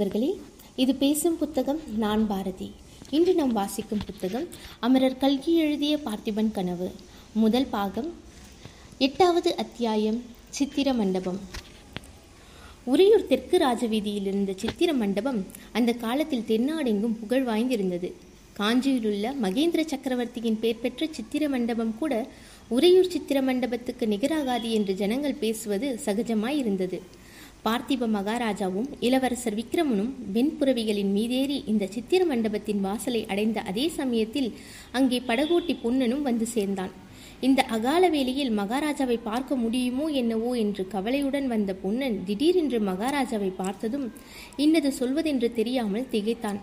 நண்பர்களே இது பேசும் புத்தகம் நான் பாரதி. இன்று நாம் வாசிக்கும் புத்தகம் அமரர் கல்கி எழுதிய பார்த்திபன் கனவு. முதல் பாகம் எட்டாவது அத்தியாயம் சித்திர மண்டபம். உறையூர் தெற்கு ராஜவீதியில் இருந்த சித்திர மண்டபம் அந்த காலத்தில் தென்னாடெங்கும் புகழ் வாய்ந்திருந்தது. காஞ்சியிலுள்ள மகேந்திர சக்கரவர்த்தியின் பெயர் பெற்ற சித்திர மண்டபம் கூட உறையூர் சித்திர மண்டபத்துக்கு நிகராகாது என்று ஜனங்கள் பேசுவது சகஜமாயிருந்தது. பார்த்திப மகாராஜாவும் இளவரசர் விக்ரமனும் வெண்புறவிகளின் மீதேறி இந்த சித்திர மண்டபத்தின் வாசலை அடைந்த அதே சமயத்தில் அங்கே படகோட்டி பொன்னனும் வந்து சேர்ந்தான். இந்த அகால வேளையில் மகாராஜாவை பார்க்க முடியுமோ என்னவோ என்று கவலையுடன் வந்த பொன்னன் திடீரென்று மகாராஜாவை பார்த்ததும் இன்னது சொல்வதென்று தெரியாமல் திகைத்தான்.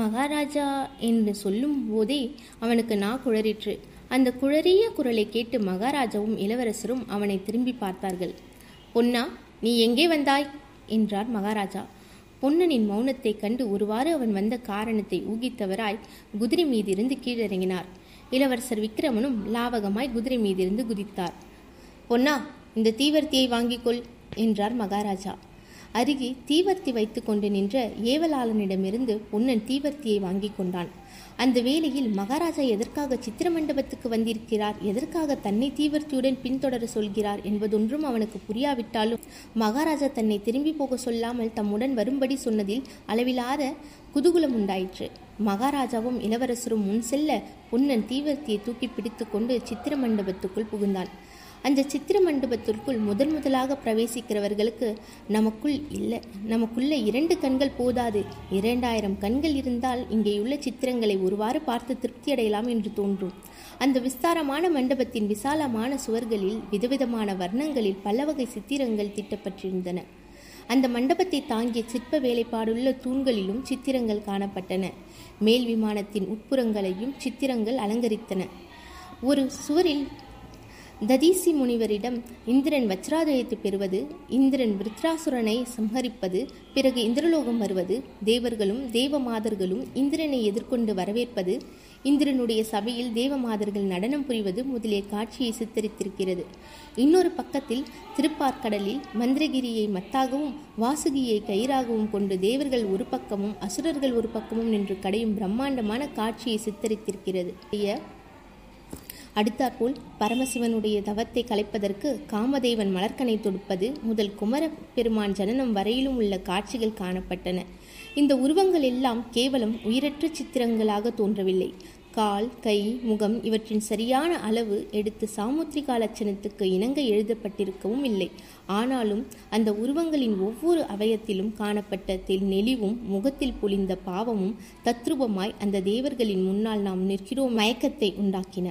மகாராஜா என்று சொல்லும் போதே அவனுக்கு நா குழறிற்று. அந்த குழறிய குரலை கேட்டு மகாராஜாவும் இளவரசரும் அவனை திரும்பி பார்த்தார்கள். பொன்னா நீ எங்கே வந்தாய்? என்றார் மகாராஜா. பொன்னனின் மௌனத்தைக் கண்டு ஒருவாறு அவன் வந்த காரணத்தை ஊகித்தவராய் குதிரை மீதிருந்து கீழிறங்கினார். இளவரசர் விக்ரமனும் லாவகமாய் குதிரை மீதிருந்து குதித்தார். பொன்னா இந்த தீவர்த்தியை வாங்கிக்கொள் என்றார் மகாராஜா. அருகே தீவர்த்தி வைத்து கொண்டு நின்ற ஏவலாளனிடமிருந்து பொன்னன் தீவர்த்தியை வாங்கி கொண்டான். அந்த வேளையில் மகாராஜா எதற்காக சித்திர மண்டபத்துக்கு வந்திருக்கிறார்? எதற்காக தன்னை தீவர்த்தியுடன் பின்தொடர சொல்கிறார் என்பதொன்றும் அவனுக்கு புரியாவிட்டாலும் மகாராஜா தன்னை திரும்பி போக சொல்லாமல் தம்முடன் வரும்படி சொன்னதில் அளவிலாத குதூகுலம் உண்டாயிற்று. மகாராஜாவும் இளவரசரும் முன் செல்ல பொன்னன் தீவர்த்தியை தூக்கி பிடித்து கொண்டு சித்திர மண்டபத்துக்குள் புகுந்தான். அந்த சித்திர மண்டபத்திற்குள் முதன் முதலாக பிரவேசிக்கிறவர்களுக்கு நமக்குள் இல்லை நமக்குள்ள இரண்டு கண்கள் போதாது. இரண்டாயிரம் கண்கள் இருந்தால் இங்கேயுள்ள சித்திரங்களை ஒருவாறு பார்த்து திருப்தி அடையலாம் என்று தோன்றும். அந்த விஸ்தாரமான மண்டபத்தின் விசாலமான சுவர்களில் விதவிதமான வர்ணங்களில் பல வகை சித்திரங்கள் தீட்டப்பட்டிருந்தன. அந்த மண்டபத்தை தாங்கிய சிற்ப வேலைப்பாடுள்ள தூண்களிலும் சித்திரங்கள் காணப்பட்டன. மேல் விமானத்தின் உட்புறங்களையும் சித்திரங்கள் அலங்கரித்தன. ஒரு சுவரில் ததீசி முனிவரிடம் இந்திரன் வஜ்ராதயத்தை பெறுவது இந்திரன் விருத்ராசுரனை சம்ஹரிப்பது பிறகு இந்திரலோகம் வருவது தேவர்களும் தேவமாதர்களும் இந்திரனை எதிர்கொண்டு வரவேற்பது இந்திரனுடைய சபையில் தேவமாதர்கள் நடனம் புரிவது முதலிய காட்சியை சித்தரித்திருக்கிறது. இன்னொரு பக்கத்தில் திருப்பார்க்கடலில் மந்திரகிரியை மத்தாகவும் வாசுகியை கயிறாகவும் கொண்டு தேவர்கள் ஒரு பக்கமும் அசுரர்கள் ஒரு பக்கமும் நின்று கடையும் பிரம்மாண்டமான காட்சியை சித்தரித்திருக்கிறது. அடுத்தாற்போல் பரமசிவனுடைய தவத்தை கலைப்பதற்கு காமதேவன் மலர்கனை தொடுப்பது முதல் குமர பெருமான் ஜனனம் வரையிலும் உள்ள காட்சிகள் காணப்பட்டன. இந்த உருவங்கள் எல்லாம் கேவலம் உயிரற்ற சித்திரங்களாக தோன்றவில்லை. கால் கை முகம் இவற்றின் சரியான அளவு எடுத்து சாமுத்திரிகா லட்சணத்துக்கு இணங்க எழுதப்பட்டிருக்கவும் இல்லை. ஆனாலும் அந்த உருவங்களின் ஒவ்வொரு அவயத்திலும் காணப்பட்ட தெல் நெளிவும் முகத்தில் பொழிந்த பாவமும் தத்ரூபமாய் அந்த தேவர்களின் முன்னால் நாம் நிற்கிறோம் மயக்கத்தை உண்டாக்கின.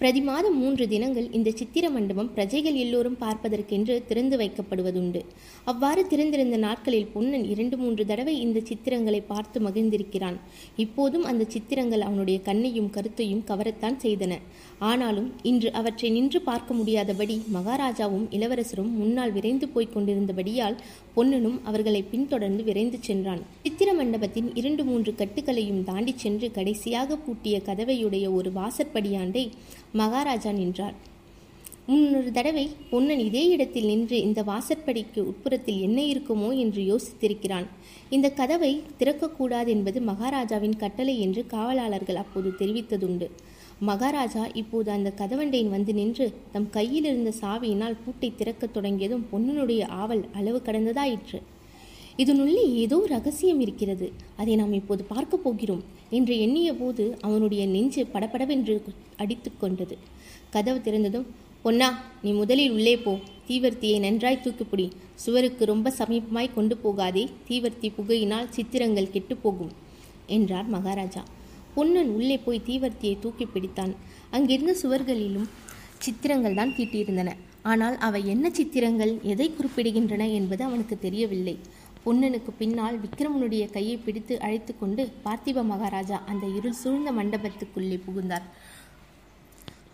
பிரதி மாதம் மூன்று தினங்கள் இந்த சித்திர மண்டபம் பிரஜைகள் எல்லோரும் பார்ப்பதற்கென்று திறந்து வைக்கப்படுவதுண்டு. அவ்வாறு திறந்திருந்த நாட்களில் பொன்னன் இரண்டு மூன்று தடவை இந்த சித்திரங்களை பார்த்து மகிழ்ந்திருக்கிறான். இப்போதும் அந்த சித்திரங்கள் அவனுடைய கண்ணையும் கருத்தையும் கவரத்தான் செய்தன. ஆனாலும் இன்று அவற்றை நின்று பார்க்க முடியாதபடி மகாராஜாவும் இளவரசரும் முன்னால் விரைந்து போய்க் கொண்டிருந்தபடியால் பொன்னனும் அவர்களை பின்தொடர்ந்து விரைந்து சென்றான். சித்திர மண்டபத்தின் இரண்டு மூன்று கட்டுகளையும் தாண்டி சென்று கடைசியாக பூட்டிய கதவையுடைய ஒரு வாசற்படியாண்டை மகாராஜா நின்றார். முன்னொரு தடவை பொன்னன் இதே இடத்தில் நின்று இந்த வாசற்படிக்கு உட்புறத்தில் என்ன இருக்குமோ என்று யோசித்திருக்கிறான். இந்த கதவை திறக்கக்கூடாது என்பது மகாராஜாவின் கட்டளை என்று காவலாளர்கள் அப்போது தெரிவித்ததுண்டு. மகாராஜா இப்போது அந்த கதவண்டையின் வந்து நின்று தம் கையில் இருந்த சாவியினால் பூட்டை திறக்கத் தொடங்கியதும் பொன்னனுடைய ஆவல் அளவு கடந்ததாயிற்று. இதனுள்ளே ஏதோ ரகசியம் இருக்கிறது. அதை நாம் இப்போது பார்க்க போகிறோம் என்று எண்ணிய போது அவனுடைய நெஞ்சு படபடவென்று அடித்து கொண்டது. கதவு திறந்ததும் பொன்னா நீ முதலில் உள்ளே போ. தீவர்த்தியை நன்றாய் தூக்கிப்பிடி. சுவருக்கு ரொம்ப சமீபமாய் கொண்டு போகாதே. தீவர்த்தி புகையினால் சித்திரங்கள் கெட்டுப்போகும் என்றார் மகாராஜா. பொன்னன் உள்ளே போய் தீவர்த்தியை தூக்கி பிடித்தான். அங்கிருந்த சுவர்களிலும் சித்திரங்கள் தான் தீட்டியிருந்தன. ஆனால் அவை என்ன சித்திரங்கள்? எதை குறிப்பிடுகின்றன என்பது அவனுக்கு தெரியவில்லை. பொன்னனுக்கு பின்னால் விக்ரமனுடைய கையை பிடித்து அழைத்து கொண்டு பார்த்திப மகாராஜா அந்த இருள் சூழ்ந்த மண்டபத்துக்குள்ளே புகுந்தார்.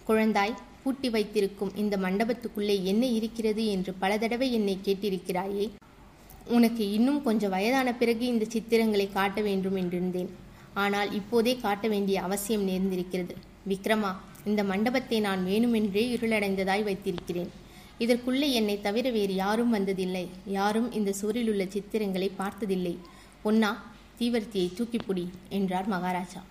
குழந்தாய் பூட்டி வைத்திருக்கும் இந்த மண்டபத்துக்குள்ளே என்ன இருக்கிறது என்று பல தடவை என்னை கேட்டிருக்கிறாயே. உனக்கு இன்னும் கொஞ்சம் வயதான பிறகு இந்த சித்திரங்களை காட்ட வேண்டும் என்றிருந்தேன். ஆனால் இப்போதே காட்ட வேண்டிய அவசியம் நேர்ந்திருக்கிறது. விக்ரமா இந்த மண்டபத்தை நான் வேணுமென்றே இருளடைந்ததாய் வைத்திருக்கிறேன். இதற்குள்ளே என்னை தவிர வேறு யாரும் வந்ததில்லை. யாரும் இந்த சுவரில் உள்ள சித்திரங்களை பார்த்ததில்லை. பொன்னா தீவர்த்தியை தூக்கிப்புடி என்றார் மகாராஜா.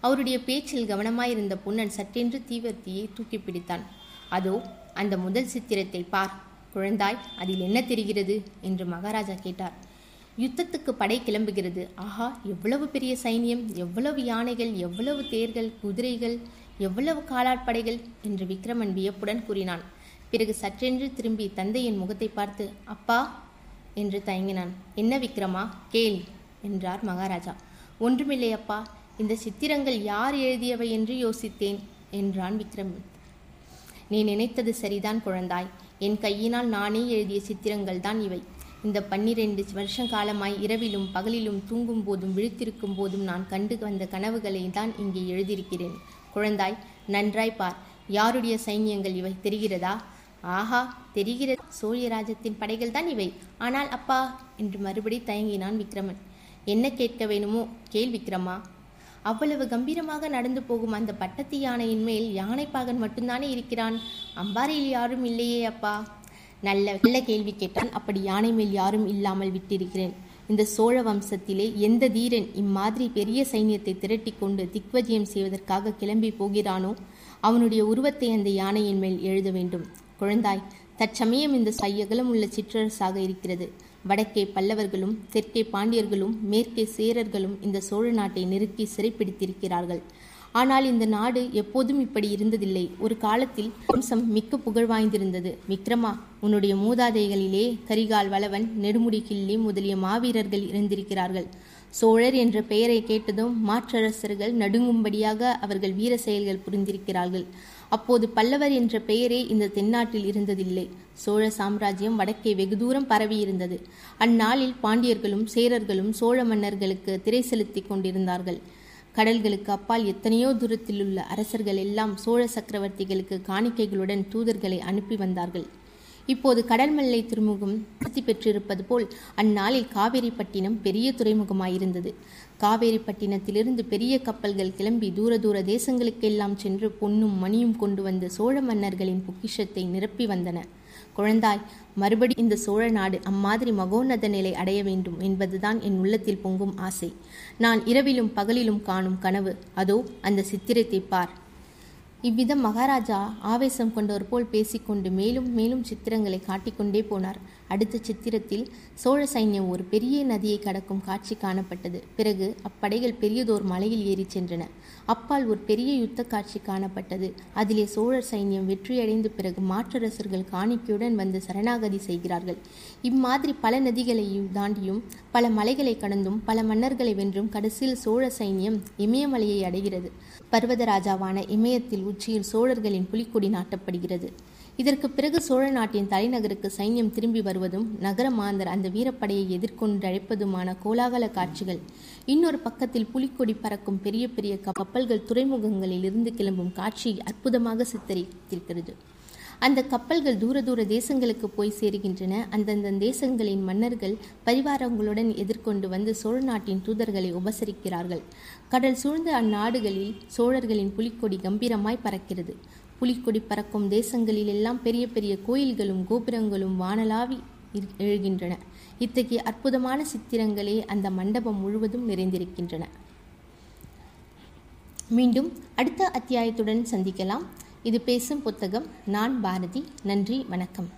அவருடைய பேச்சில் கவனமாயிருந்த பொன்னன் சட்டென்று தீவர்த்தியை தூக்கி பிடித்தான். அதோ அந்த முதல் சித்திரத்தை பார். குழந்தாய் அதில் என்ன தெரிகிறது? என்று மகாராஜா கேட்டார். யுத்தத்துக்கு படை கிளம்புகிறது. ஆஹா எவ்வளவு பெரிய சைனியம் எவ்வளவு யானைகள் எவ்வளவு தேர்கள் குதிரைகள் எவ்வளவு காலாட்படைகள் என்று விக்ரமன் வியப்புடன் கூறினான். பிறகு சற்றென்று திரும்பி தந்தையின் முகத்தை பார்த்து அப்பா என்று தயங்கினான். என்ன விக்ரமா? கேள் என்றார் மகாராஜா. ஒன்றுமில்லை அப்பா இந்த சித்திரங்கள் யார் எழுதியவை என்று யோசித்தேன் என்றான் விக்ரம். நீ நினைத்தது சரிதான் குழந்தாய். என் கையினால் நானே எழுதிய சித்திரங்கள் தான் இவை. இந்த பன்னிரண்டு வருஷ காலமாய் இரவிலும் பகலிலும் தூங்கும் போதும் விழித்திருக்கும் போதும் நான் கண்டு வந்த கனவுகளை தான் இங்கே எழுதியிருக்கிறேன். குழந்தாய் நன்றாய் பார். யாருடைய சைன்யங்கள் இவை? தெரிகிறதா? ஆஹா தெரிகிறது சோழிய படைகள் தான் இவை. ஆனால் அப்பா என்று மறுபடி தயங்கினான் விக்ரமன். என்ன கேட்க வேணுமோ கேள் விக்ரமா. அவ்வளவு கம்பீரமாக நடந்து போகும் அந்த பட்டத்து யானையின் மேல் யானைப்பாகன் மட்டும்தானே இருக்கிறான்? அம்பாரியில் யாரும் இல்லையே அப்பா. நல்ல நல்ல கேள்வி கேட்டான். அப்படி யானை மேல் யாரும் இல்லாமல் விட்டிருக்கிறேன். இந்த சோழ வம்சத்திலே எந்த தீரன் இம்மாதிரி பெரிய சைன்யத்தை திரட்டி கொண்டு திக்வஜயம் செய்வதற்காக கிளம்பி போகிறானோ அவனுடைய உருவத்தை அந்த யானையின் மேல் எழுத வேண்டும். குழந்தாய். தற்சமயம் இந்த சையகலம் உள்ள சிற்றரசாக இருக்கிறது. வடக்கே பல்லவர்களும் தெற்கே பாண்டியர்களும் மேற்கே சேரர்களும் இந்த சோழ நாட்டை நெருக்கி சிறைப்பிடித்திருக்கிறார்கள். ஆனால் இந்த நாடு எப்போதும் இப்படி இருந்ததில்லை. ஒரு காலத்தில் வம்சம் மிக்க புகழ் வாய்ந்திருந்தது. விக்ரமா உன்னுடைய மூதாதைகளிலே கரிகால் வளவன் நெடுமுடி கிள்ளி முதலிய மாவீரர்கள் இருந்திருக்கிறார்கள். சோழர் என்ற பெயரை கேட்டதும் மாற்றரசர்கள் நடுங்கும்படியாக அவர்கள் வீர செயல்கள் புரிந்திருக்கிறார்கள். அப்போது பல்லவர் என்ற பெயரே இந்த தென்னாட்டில் இருந்ததில்லை. சோழ சாம்ராஜ்யம் வடக்கே வெகு தூரம் பரவியிருந்தது. அந்நாளில் பாண்டியர்களும் சேரர்களும் சோழ மன்னர்களுக்கு திரை செலுத்தி கொண்டிருந்தார்கள். கடல்களுக்கு அப்பால் எத்தனையோ தூரத்தில் உள்ள அரசர்கள் எல்லாம் சோழ சக்கரவர்த்திகளுக்கு காணிக்கைகளுடன் தூதர்களை அனுப்பி வந்தார்கள். இப்போது கடல்மல்லை துறைமுகம் பிரசித்தி பெற்றிருப்பது போல் அந்நாளில் காவேரிப்பட்டினம் பெரிய துறைமுகமாயிருந்தது. காவேரிப்பட்டினத்திலிருந்து பெரிய கப்பல்கள் கிளம்பி தூர தூர தேசங்களுக்கெல்லாம் சென்று பொன்னும் மணியும் கொண்டு வந்த சோழ மன்னர்களின் பொக்கிஷத்தை நிரப்பி வந்தன. குழந்தாய் மறுபடி இந்த சோழ நாடு அம்மாதிரி மகோன்னத நிலை அடைய வேண்டும் என்பதுதான் என் உள்ளத்தில் பொங்கும் ஆசை. நான் இரவிலும் பகலிலும் காணும் கனவு. அதோ அந்த சித்திரத்தை பார். இவ்விதம் மகாராஜா ஆவேசம் கொண்டவர் போல் பேசிக்கொண்டு மேலும் மேலும் சித்திரங்களை காட்டிக்கொண்டே போனார். அடுத்த சித்திரத்தில் சோழ சைன்யம் ஒரு பெரிய நதியை கடக்கும் காட்சி காணப்பட்டது. பிறகு அப்படைகள் பெரியதோர் மலையில் ஏறி சென்றன. அப்பால் ஒரு பெரிய யுத்த காட்சி காணப்பட்டது. அதிலே சோழர் சைன்யம் வெற்றியடைந்த பிறகு மாற்றரசர்கள் காணிக்கையுடன் வந்து சரணாகதி செய்கிறார்கள். இம்மாதிரி பல நதிகளையும் தாண்டியும் பல மலைகளை கடந்தும் பல மன்னர்களை வென்றும் கடைசியில் சோழ சைன்யம் இமயமலையை அடைகிறது. பர்வதராஜாவான இமயத்தில் உச்சியில் சோழர்களின் புலிக்கொடி நாட்டப்படுகிறது. இதற்கு பிறகு சோழ நாட்டின் தலைநகருக்கு சைன்யம் திரும்பி வருவதும் நகர மாந்தர் அந்த வீரப்படையை எதிர்கொண்டு அழைப்பதுமான கோலாகல காட்சிகள். இன்னொரு பக்கத்தில் புலிக்கொடி பறக்கும் பெரிய பெரிய கப்பல்கள் துறைமுகங்களில் இருந்து கிளம்பும் காட்சியை அற்புதமாக சித்தரித்திருக்கிறது. அந்த கப்பல்கள் தூர தூர தேசங்களுக்கு போய் சேருகின்றன. அந்தந்த தேசங்களின் மன்னர்கள் பரிவாரங்களுடன் எதிர்கொண்டு வந்து சோழ நாட்டின் தூதர்களை உபசரிக்கிறார்கள். கடல் சூழ்ந்த அந்நாடுகளில் சோழர்களின் புலிக்கொடி கம்பீரமாய் பறக்கிறது. புலிக்கொடி பறக்கும் தேசங்களில் எல்லாம் பெரிய பெரிய கோயில்களும் கோபுரங்களும் வானலாவி எழுகின்றன. இத்தகைய அற்புதமான சித்திரங்களே அந்த மண்டபம் முழுவதும் நிறைந்திருக்கின்றன. மீண்டும் அடுத்த அத்தியாயத்துடன் சந்திக்கலாம். இது பேசும் புத்தகம் நான் பாரதி. நன்றி வணக்கம்.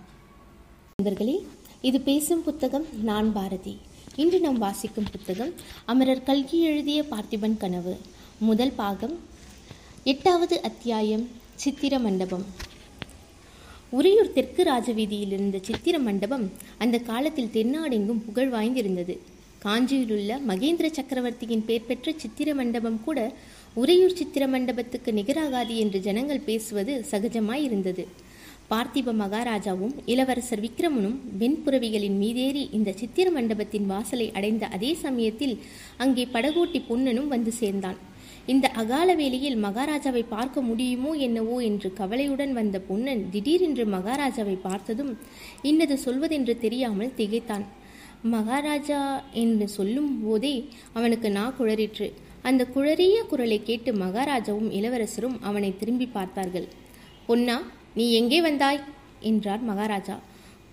நண்பர்களே இது பேசும் புத்தகம் நான் பாரதி. இன்று நாம் வாசிக்கும் புத்தகம் அமரர் கல்கி எழுதிய பார்த்திபன் கனவு. முதல் பாகம் எட்டாவது அத்தியாயம் சித்திர மண்டபம் உறையூர் தெற்கு ராஜவீதியில் இருந்த சித்திர மண்டபம் அந்த காலத்தில் தென்னாடெங்கும் புகழ் வாய்ந்திருந்தது. காஞ்சியிலுள்ள மகேந்திர சக்கரவர்த்தியின் பெயர் பெற்ற சித்திர மண்டபம் கூட உறையூர் சித்திர மண்டபத்துக்கு நிகராகாது என்று ஜனங்கள் பேசுவது சகஜமாயிருந்தது. பார்த்திப மகாராஜாவும் இளவரசர் விக்ரமனும் வெண்புறவிகளின் மீதேறி இந்த சித்திர மண்டபத்தின் வாசலை அடைந்த அதே சமயத்தில் அங்கே படகோட்டி பொன்னனும் வந்து சேர்ந்தான். இந்த அகால வேளையில் மகாராஜாவை பார்க்க முடியுமோ என்னவோ என்று கவலையுடன் வந்த பொன்னன் திடீரென்று மகாராஜாவை பார்த்ததும் இன்னது சொல்வதென்று தெரியாமல் திகைத்தான். மகாராஜா என்று சொல்லும் போதே அவனுக்கு நா குழறிற்று. அந்த குழறிய குரலை கேட்டு மகாராஜாவும் இளவரசரும் அவனை திரும்பி பார்த்தார்கள். பொன்னா நீ எங்கே வந்தாய்? என்றார் மகாராஜா.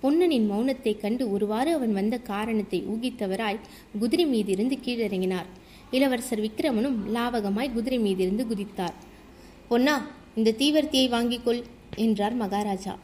பொன்னனின் மௌனத்தைக் கண்டு ஒருவாறு அவன் வந்த காரணத்தை ஊகித்தவராய் குதிரை மீதிருந்து கீழிறங்கினார். இளவரசர் விக்ரமனும் லாவகமாய் குதிரை மீதிருந்து குதித்தார். பொன்னா இந்த தீவர்த்தியை வாங்கிக்கொள் என்றார் மகாராஜா.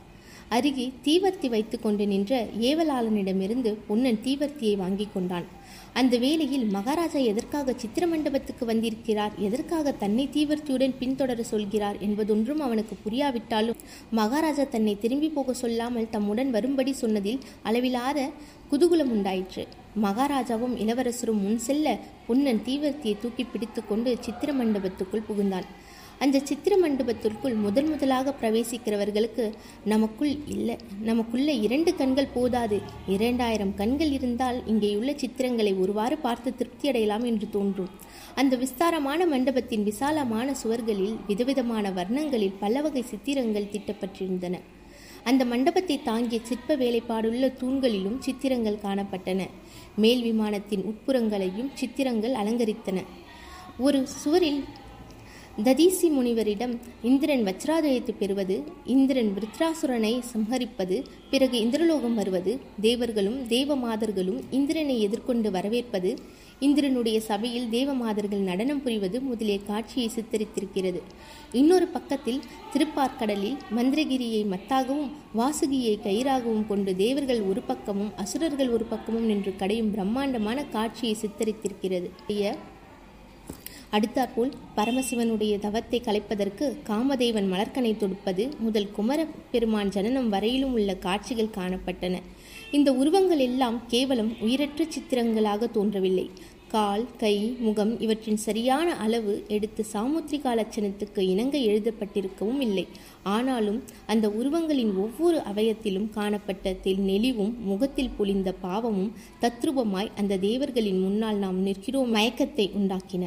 அருகே தீவர்த்தி வைத்து கொண்டு நின்ற ஏவலாளனிடமிருந்து பொன்னன் தீவர்த்தியை வாங்கிக் கொண்டான். அந்த வேளையில் மகாராஜா எதற்காக சித்திர மண்டபத்துக்கு வந்திருக்கிறார்? எதற்காக தன்னை தீவர்த்தியுடன் பின்தொடர சொல்கிறார் என்பதொன்றும் அவனுக்கு புரியாவிட்டாலும் மகாராஜா தன்னை திரும்பி போக சொல்லாமல் தம்முடன் வரும்படி சொன்னதில் அளவிலாத குதூகுலம் உண்டாயிற்று. மகாராஜாவும் இளவரசரும் முன் செல்ல பொன்னன் தீவர்த்தியை தூக்கி பிடித்துக்கொண்டு சித்திர மண்டபத்துக்குள் புகுந்தான். அந்த சித்திர மண்டபத்திற்குள் முதன் முதலாக பிரவேசிக்கிறவர்களுக்கு நமக்குள் இல்லை. நமக்குள்ள இரண்டு கண்கள் போதாது. இரண்டாயிரம் கண்கள் இருந்தால் இங்கேயுள்ள சித்திரங்களை ஒருவாறு பார்த்து திருப்தி அடையலாம் என்று தோன்றும். அந்த விஸ்தாரமான மண்டபத்தின் விசாலமான சுவர்களில் விதவிதமான வர்ணங்களில் பல வகை சித்திரங்கள் திட்டப்பட்டிருந்தன. அந்த மண்டபத்தை தாங்கிய சிற்ப வேலைப்பாடுள்ள தூண்களிலும் சித்திரங்கள் காணப்பட்டன. மேல் விமானத்தின் உட்புறங்களையும் சித்திரங்கள் அலங்கரித்தன. ஒரு சுவரில் ததீசி முனிவரிடம் இந்திரன் வஜ்ராதயத்தை பெறுவது இந்திரன் விருத்ராசுரனை சம்ஹரிப்பது பிறகு இந்திரலோகம் வருவது தேவர்களும் தேவமாதர்களும் இந்திரனை எதிர்கொண்டு வரவேற்பது இந்திரனுடைய சபையில் தேவமாதர்கள் நடனம் புரிவது முதலிய காட்சியை சித்தரித்திருக்கிறது. இன்னொரு பக்கத்தில் திருப்பார்க்கடலில் மந்திரகிரியை மத்தாகவும் வாசுகியை கயிறாகவும் கொண்டு தேவர்கள் ஒரு பக்கமும் அசுரர்கள் ஒரு பக்கமும் நின்று கடையும் பிரம்மாண்டமான காட்சியை சித்தரித்திருக்கிறது. அடுத்தாற்போல் பரமசிவனுடைய தவத்தை கலைப்பதற்கு காமதேவன் மலர்கனை தொடுப்பது முதல் குமர பெருமான் ஜனனம் வரையிலும் உள்ள காட்சிகள் காணப்பட்டன. இந்த உருவங்கள் எல்லாம் கேவலம் உயிரற்ற சித்திரங்களாக தோன்றவில்லை. கால் கை முகம் இவற்றின் சரியான அளவு எடுத்து சாமுத்திரிகா லட்சணத்துக்கு இணங்க எழுதப்பட்டிருக்கவும் இல்லை. ஆனாலும் அந்த உருவங்களின் ஒவ்வொரு அவயத்திலும் காணப்பட்ட தெல் நெளிவும் முகத்தில் பொழிந்த பாவமும் தத்ரூபமாய் அந்த தேவர்களின் முன்னால் நாம் நிற்கிறோம் மயக்கத்தை உண்டாக்கின.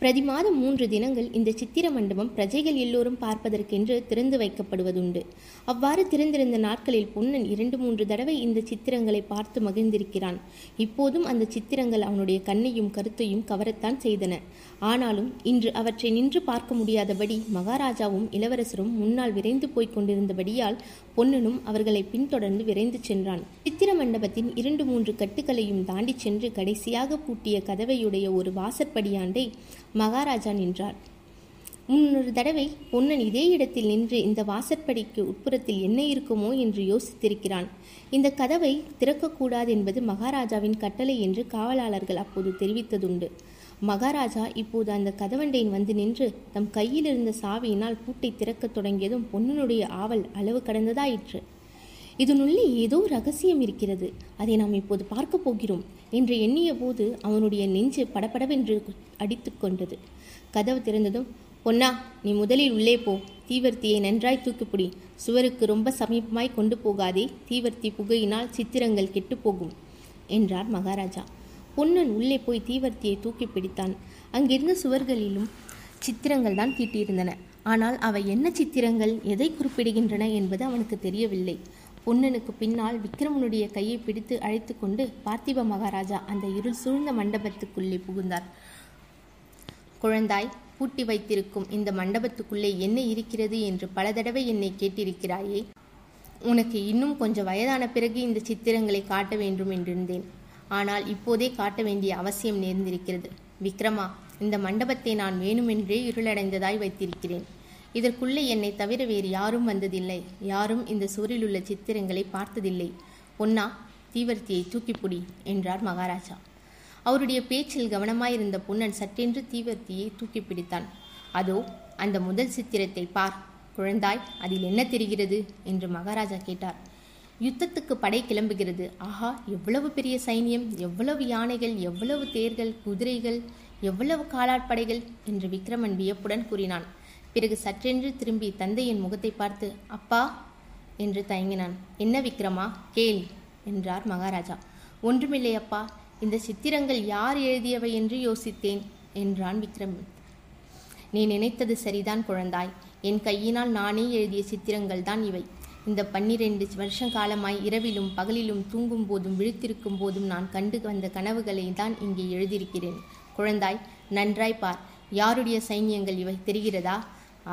பிரதி மாதம் மூன்று தினங்கள் இந்த சித்திர மண்டபம் பிரஜைகள் எல்லோரும் பார்ப்பதற்கென்று திறந்து வைக்கப்படுவதுண்டு. அவ்வாறு திறந்திருந்த நாட்களில் பொன்னன் இரண்டு மூன்று தடவை இந்த சித்திரங்களை பார்த்து மகிழ்ந்திருக்கிறான். இப்போதும் அந்த சித்திரங்கள் அவனுடைய கண்ணையும் கருத்தையும் கவரத்தான் செய்தன. ஆனாலும் இன்று அவற்றை நின்று பார்க்க முடியாதபடி மகாராஜாவும் இளவரசரும் முன்னால் விரைந்து போய்க் கொண்டிருந்தபடியால் பொன்னனும் அவர்களை பின்தொடர்ந்து விரைந்து சென்றான். சித்திர மண்டபத்தின் இரண்டு மூன்று கட்டுகளையும் தாண்டி சென்று கடைசியாக பூட்டிய கதவையுடைய ஒரு வாசற்படியாண்டை மகாராஜா நின்றார். முன்னொரு தடவை பொன்னன் இதே இடத்தில் நின்று இந்த வாசற்படிக்கு உட்புறத்தில் என்ன இருக்குமோ என்று யோசித்திருக்கிறான். இந்த கதவை திறக்கக்கூடாது என்பது மகாராஜாவின் கட்டளை என்று காவலாளர்கள் அப்போது தெரிவித்ததுண்டு. மகாராஜா இப்போது அந்த கதவண்டையின் வந்து நின்று தம் கையில் இருந்த சாவியினால் பூட்டை திறக்கத் தொடங்கியதும் பொன்னனுடைய ஆவல் அளவு கடந்ததாயிற்று. இதனுள்ளே ஏதோ ரகசியம் இருக்கிறது. அதை நாம் இப்போது பார்க்க போகிறோம். என்று எண்ணிய போது அவனுடைய நெஞ்சு படபடவென்று அடித்து கொண்டது. கதவு திறந்ததும் பொன்னா நீ முதலில் உள்ளே போ. தீவர்த்தியை நன்றாய் தூக்கிப்பிடி. சுவருக்கு ரொம்ப சமீபமாய் கொண்டு போகாதே. தீவர்த்தி புகையினால் சித்திரங்கள் கெட்டுப்போகும் என்றார் மகாராஜா. பொன்னன் உள்ளே போய் தீவர்த்தியை தூக்கி பிடித்தான். அங்கிருந்த சுவர்களிலும் சித்திரங்கள் தான் தீட்டியிருந்தன. ஆனால் அவை என்ன சித்திரங்கள்? எதை குறிப்பிடுகின்றன என்பது அவனுக்கு தெரியவில்லை. பொன்னனுக்கு பின்னால் விக்ரமனுடைய கையை பிடித்து அழைத்து கொண்டு பார்த்திப மகாராஜா அந்த இருள் சூழ்ந்த மண்டபத்துக்குள்ளே புகுந்தார். குழந்தாய் பூட்டி வைத்திருக்கும் இந்த மண்டபத்துக்குள்ளே என்ன இருக்கிறது என்று பல தடவை என்னை கேட்டிருக்கிறாயே. உனக்கு இன்னும் கொஞ்சம் வயதான பிறகு இந்த சித்திரங்களை காட்ட வேண்டும் என்றிருந்தேன். ஆனால் இப்போதே காட்ட வேண்டிய அவசியம் நேர்ந்திருக்கிறது. விக்ரமா இந்த மண்டபத்தை நான் வேணுமென்றே இருளடைந்ததாய் வைத்திருக்கிறேன். இதற்குள்ளே என்னை தவிர வேறு யாரும் வந்ததில்லை. யாரும் இந்த சுவரில் உள்ள சித்திரங்களை பார்த்ததில்லை. பொன்னா தீவர்த்தியை தூக்கிப்புடி என்றார் மகாராஜா. அவருடைய பேச்சில் கவனமாயிருந்த பொன்னன் சற்றென்று தீவர்த்தியை தூக்கி பிடித்தான். அதோ அந்த முதல் சித்திரத்தை பார். குழந்தாய் அதில் என்ன தெரிகிறது? என்று மகாராஜா கேட்டார். யுத்தத்துக்கு படை கிளம்புகிறது. ஆஹா எவ்வளவு பெரிய சைனியம் எவ்வளவு யானைகள் எவ்வளவு தேர்கள் குதிரைகள் எவ்வளவு காலாட்படைகள் என்று விக்ரமன் வியப்புடன் கூறினான். பிறகு சற்றென்று திரும்பி தந்தையின் முகத்தை பார்த்து அப்பா என்று தயங்கினான். என்ன விக்ரமா? கேள் என்றார் மகாராஜா. ஒன்றுமில்லை அப்பா இந்த சித்திரங்கள் யார் எழுதியவை என்று யோசித்தேன் என்றான் விக்ரம். நீ நினைத்தது சரிதான் குழந்தாய். என் கையினால் நானே எழுதிய சித்திரங்கள் தான் இவை. இந்த பன்னிரண்டு வருஷம் காலமாய் இரவிலும் பகலிலும் தூங்கும் போதும் விழித்திருக்கும் போதும் நான் கண்டு வந்த கனவுகளை தான் இங்கே எழுதியிருக்கிறேன். குழந்தாய் நன்றாய் பார். யாருடைய சைன்யங்கள் இவை? தெரிகிறதா?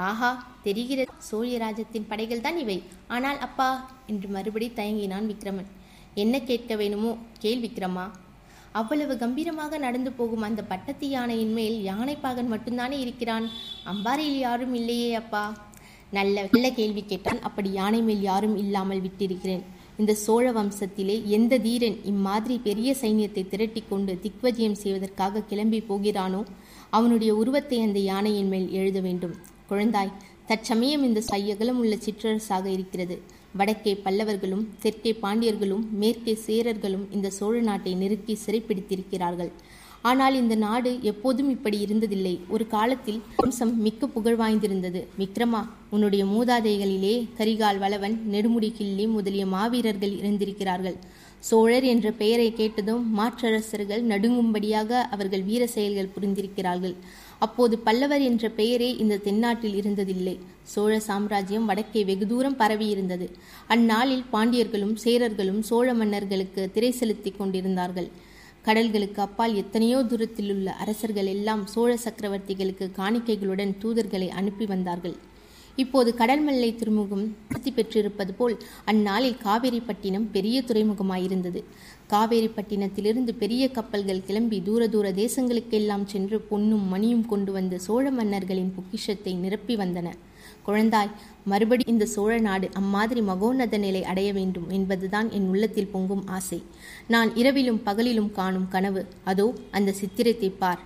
ஆஹா தெரிகிறது சோழியராஜத்தின் படைகள் தான் இவை. ஆனால் அப்பா என்று மறுபடி தயங்கினான் விக்ரமன். என்ன கேட்க வேணுமோ கேள் விக்ரமா. அவ்வளவு கம்பீரமாக நடந்து போகும் அந்த பட்டத்து யானையின் மேல் யானைப்பாகன் மட்டும்தானே இருக்கிறான்? அம்பாரியில் யாரும் இல்லையே அப்பா. நல்ல நல்ல கேள்வி கேட்டான். அப்படி யானை மேல் யாரும் இல்லாமல் விட்டிருக்கிறேன். இந்த சோழ வம்சத்திலே எந்த தீரன் இம்மாதிரி பெரிய சைன்யத்தை திரட்டி கொண்டு திக்வஜயம் செய்வதற்காக கிளம்பி போகிறானோ அவனுடைய உருவத்தை அந்த யானையின் மேல் எழுத வேண்டும். குழந்தாய் தற்சமயம் இந்த சையகலம் உள்ள சிற்றரசாக இருக்கிறது. வடக்கே பல்லவர்களும் தெற்கே பாண்டியர்களும் மேற்கே சேரர்களும் இந்த சோழ நாட்டை நெருக்கி சிறைப்பிடித்திருக்கிறார்கள். ஆனால் இந்த நாடு எப்போதும் இப்படி இருந்ததில்லை. ஒரு காலத்தில் வம்சம் மிக்க புகழ் வாய்ந்திருந்தது. விக்ரமா உன்னுடைய மூதாதைகளிலே கரிகால் வளவன் நெடுமுடி கிள்ளி முதலிய மாவீரர்கள் இருந்திருக்கிறார்கள். சோழர் என்ற பெயரை கேட்டதும் மாற்றரசர்கள் நடுங்கும்படியாக அவர்கள் வீர செயல்கள் புரிந்திருக்கிறார்கள். அப்போது பல்லவர் என்ற பெயரே இந்த தென்னாட்டில் இருந்ததில்லை. சோழ சாம்ராஜ்யம் வடக்கே வெகு தூரம் பரவியிருந்தது. அந்நாளில் பாண்டியர்களும் சேரர்களும் சோழ மன்னர்களுக்கு திரை செலுத்தி கொண்டிருந்தார்கள். கடல்களுக்கு அப்பால் எத்தனையோ தூரத்தில் உள்ள அரசர்கள் எல்லாம் சோழ சக்கரவர்த்திகளுக்கு காணிக்கைகளுடன் தூதர்களை அனுப்பி வந்தார்கள். இப்போது கடல்மல்லை துறைமுகம் பிரசித்தி பெற்றிருப்பது போல் அந்நாளில் காவேரிப்பட்டினம் பெரிய துறைமுகமாயிருந்தது. காவேரிப்பட்டினத்திலிருந்து பெரிய கப்பல்கள் கிளம்பி தூர தூர தேசங்களுக்கெல்லாம் சென்று பொன்னும் மணியும் கொண்டு வந்த சோழ மன்னர்களின் பொக்கிஷத்தை நிரப்பி வந்தன. குழந்தாய் மறுபடி இந்த சோழ நாடு அம்மாதிரி மகோன்னத நிலை அடைய வேண்டும் என்பதுதான் என் உள்ளத்தில் பொங்கும் ஆசை. நான் இரவிலும் பகலிலும் காணும் கனவு. அதோ அந்த சித்திரத்தை பார்.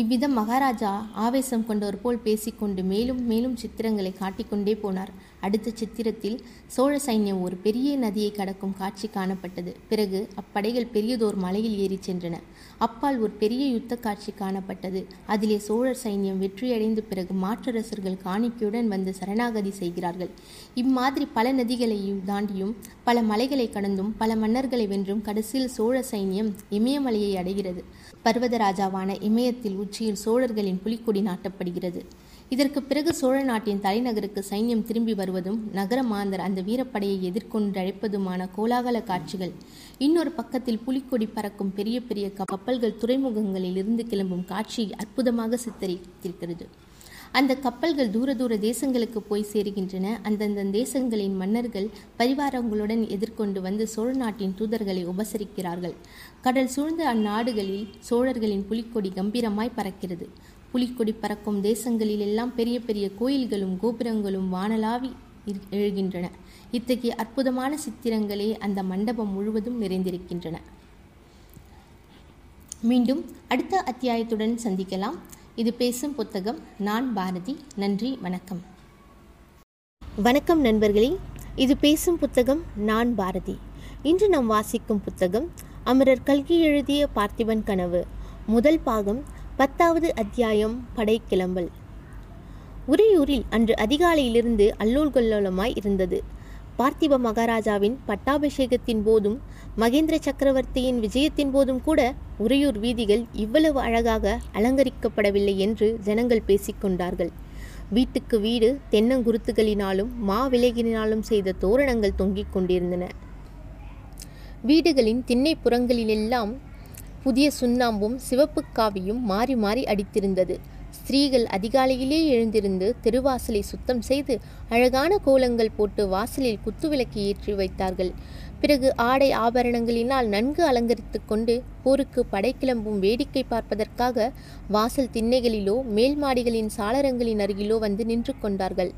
இவ்விதம் மகாராஜா ஆவேசம் கொண்டவர் போல் பேசிக்கொண்டு மேலும் மேலும் சித்திரங்களை காட்டிக்கொண்டே போனார். அடுத்த சித்திரத்தில் சோழ சைன்யம் ஒரு பெரிய நதியை கடக்கும் காட்சி காணப்பட்டது. பிறகு அப்படைகள் பெரியதோர் மலையில் ஏறி சென்றன. அப்பால் ஒரு பெரிய யுத்த காட்சி காணப்பட்டது. அதிலே சோழர் சைன்யம் வெற்றியடைந்த பிறகு மாற்றரசர்கள் காணிக்கையுடன் வந்து சரணாகதி செய்கிறார்கள். இம்மாதிரி பல நதிகளையும் தாண்டியும் பல மலைகளை கடந்தும் பல மன்னர்களை வென்றும் கடைசியில் சோழ சைன்யம் இமயமலையை அடைகிறது. பர்வதராஜாவான இமயத்தில் உச்சியில் சோழர்களின் புலிக்கொடி நாட்டப்படுகிறது. இதற்கு பிறகு சோழ நாட்டின் தலைநகருக்கு சைன்யம் திரும்பி வருவதும் நகர மாந்தர் அந்த வீரப்படையை எதிர்கொண்டு அழைப்பதுமான கோலாகல காட்சிகள். இன்னொரு பக்கத்தில் புலிக்கொடி பறக்கும் பெரிய பெரிய கப்பல்கள் துறைமுகங்களில் இருந்து கிளம்பும் காட்சி அற்புதமாக சித்தரித்திருக்கிறது. அந்த கப்பல்கள் தூர தூர தேசங்களுக்கு போய் சேருகின்றன. அந்தந்த தேசங்களின் மன்னர்கள் பரிவாரங்களுடன் எதிர்கொண்டு வந்து சோழ நாட்டின் தூதர்களை உபசரிக்கிறார்கள். கடல் சூழ்ந்த அந்நாடுகளில் சோழர்களின் புலிக்கொடி கம்பீரமாய் பறக்கிறது. புலிக்கொடி பறக்கும் தேசங்களில் எல்லாம் பெரிய பெரிய கோயில்களும் கோபுரங்களும் வானலாவி எழுகின்றன. இத்தகைய அற்புதமான சித்திரங்களே அந்த மண்டபம் முழுவதும் நிறைந்திருக்கின்றன. மீண்டும் அடுத்த அத்தியாயத்துடன் சந்திக்கலாம். இது பேசும் புத்தகம் நான் பாரதி. நன்றி வணக்கம். வணக்கம் நண்பர்களே. இது பேசும் புத்தகம் நான் பாரதி. இன்று நாம் வாசிக்கும் புத்தகம் அமரர் கல்கி எழுதிய பார்த்திபன் கனவு. முதல் பாகம் பத்தாவது அத்தியாயம் படை கிளம்பல் உறையூரில் அன்று அதிகாலையிலிருந்து அல்லோல் கொல்லோலமாய் இருந்தது. பார்த்திப மகாராஜாவின் பட்டாபிஷேகத்தின் போதும் மகேந்திர சக்கரவர்த்தியின் விஜயத்தின் போதும் கூட உறையூர் வீதிகள் இவ்வளவு அழகாக அலங்கரிக்கப்படவில்லை என்று ஜனங்கள் பேசிக்கொண்டார்கள் வீட்டுக்கு வீடு தென்னங்குருத்துகளினாலும் மாவிலகினாலும் செய்த தோரணங்கள் தொங்கிக் கொண்டிருந்தன. வீடுகளின் திண்ணைப்புறங்களிலெல்லாம் புதிய சுண்ணாம்பும் சிவப்பு காவியும் மாறி மாறி அடித்திருந்தது. ஸ்திரீகள் அதிகாலையிலே எழுந்திருந்து தெருவாசலை சுத்தம் செய்து அழகான கோலங்கள் போட்டு வாசலில் குத்துவிளக்கு ஏற்றி வைத்தார்கள். பிறகு ஆடை ஆபரணங்களினால் நன்கு அலங்கரித்து கொண்டு போருக்கு படை கிளம்பும் வேடிக்கை பார்ப்பதற்காக வாசல் திண்ணைகளிலோ மேல் மாடிகளின் சாளரங்களின் அருகிலோ வந்து நின்று கொண்டார்கள்.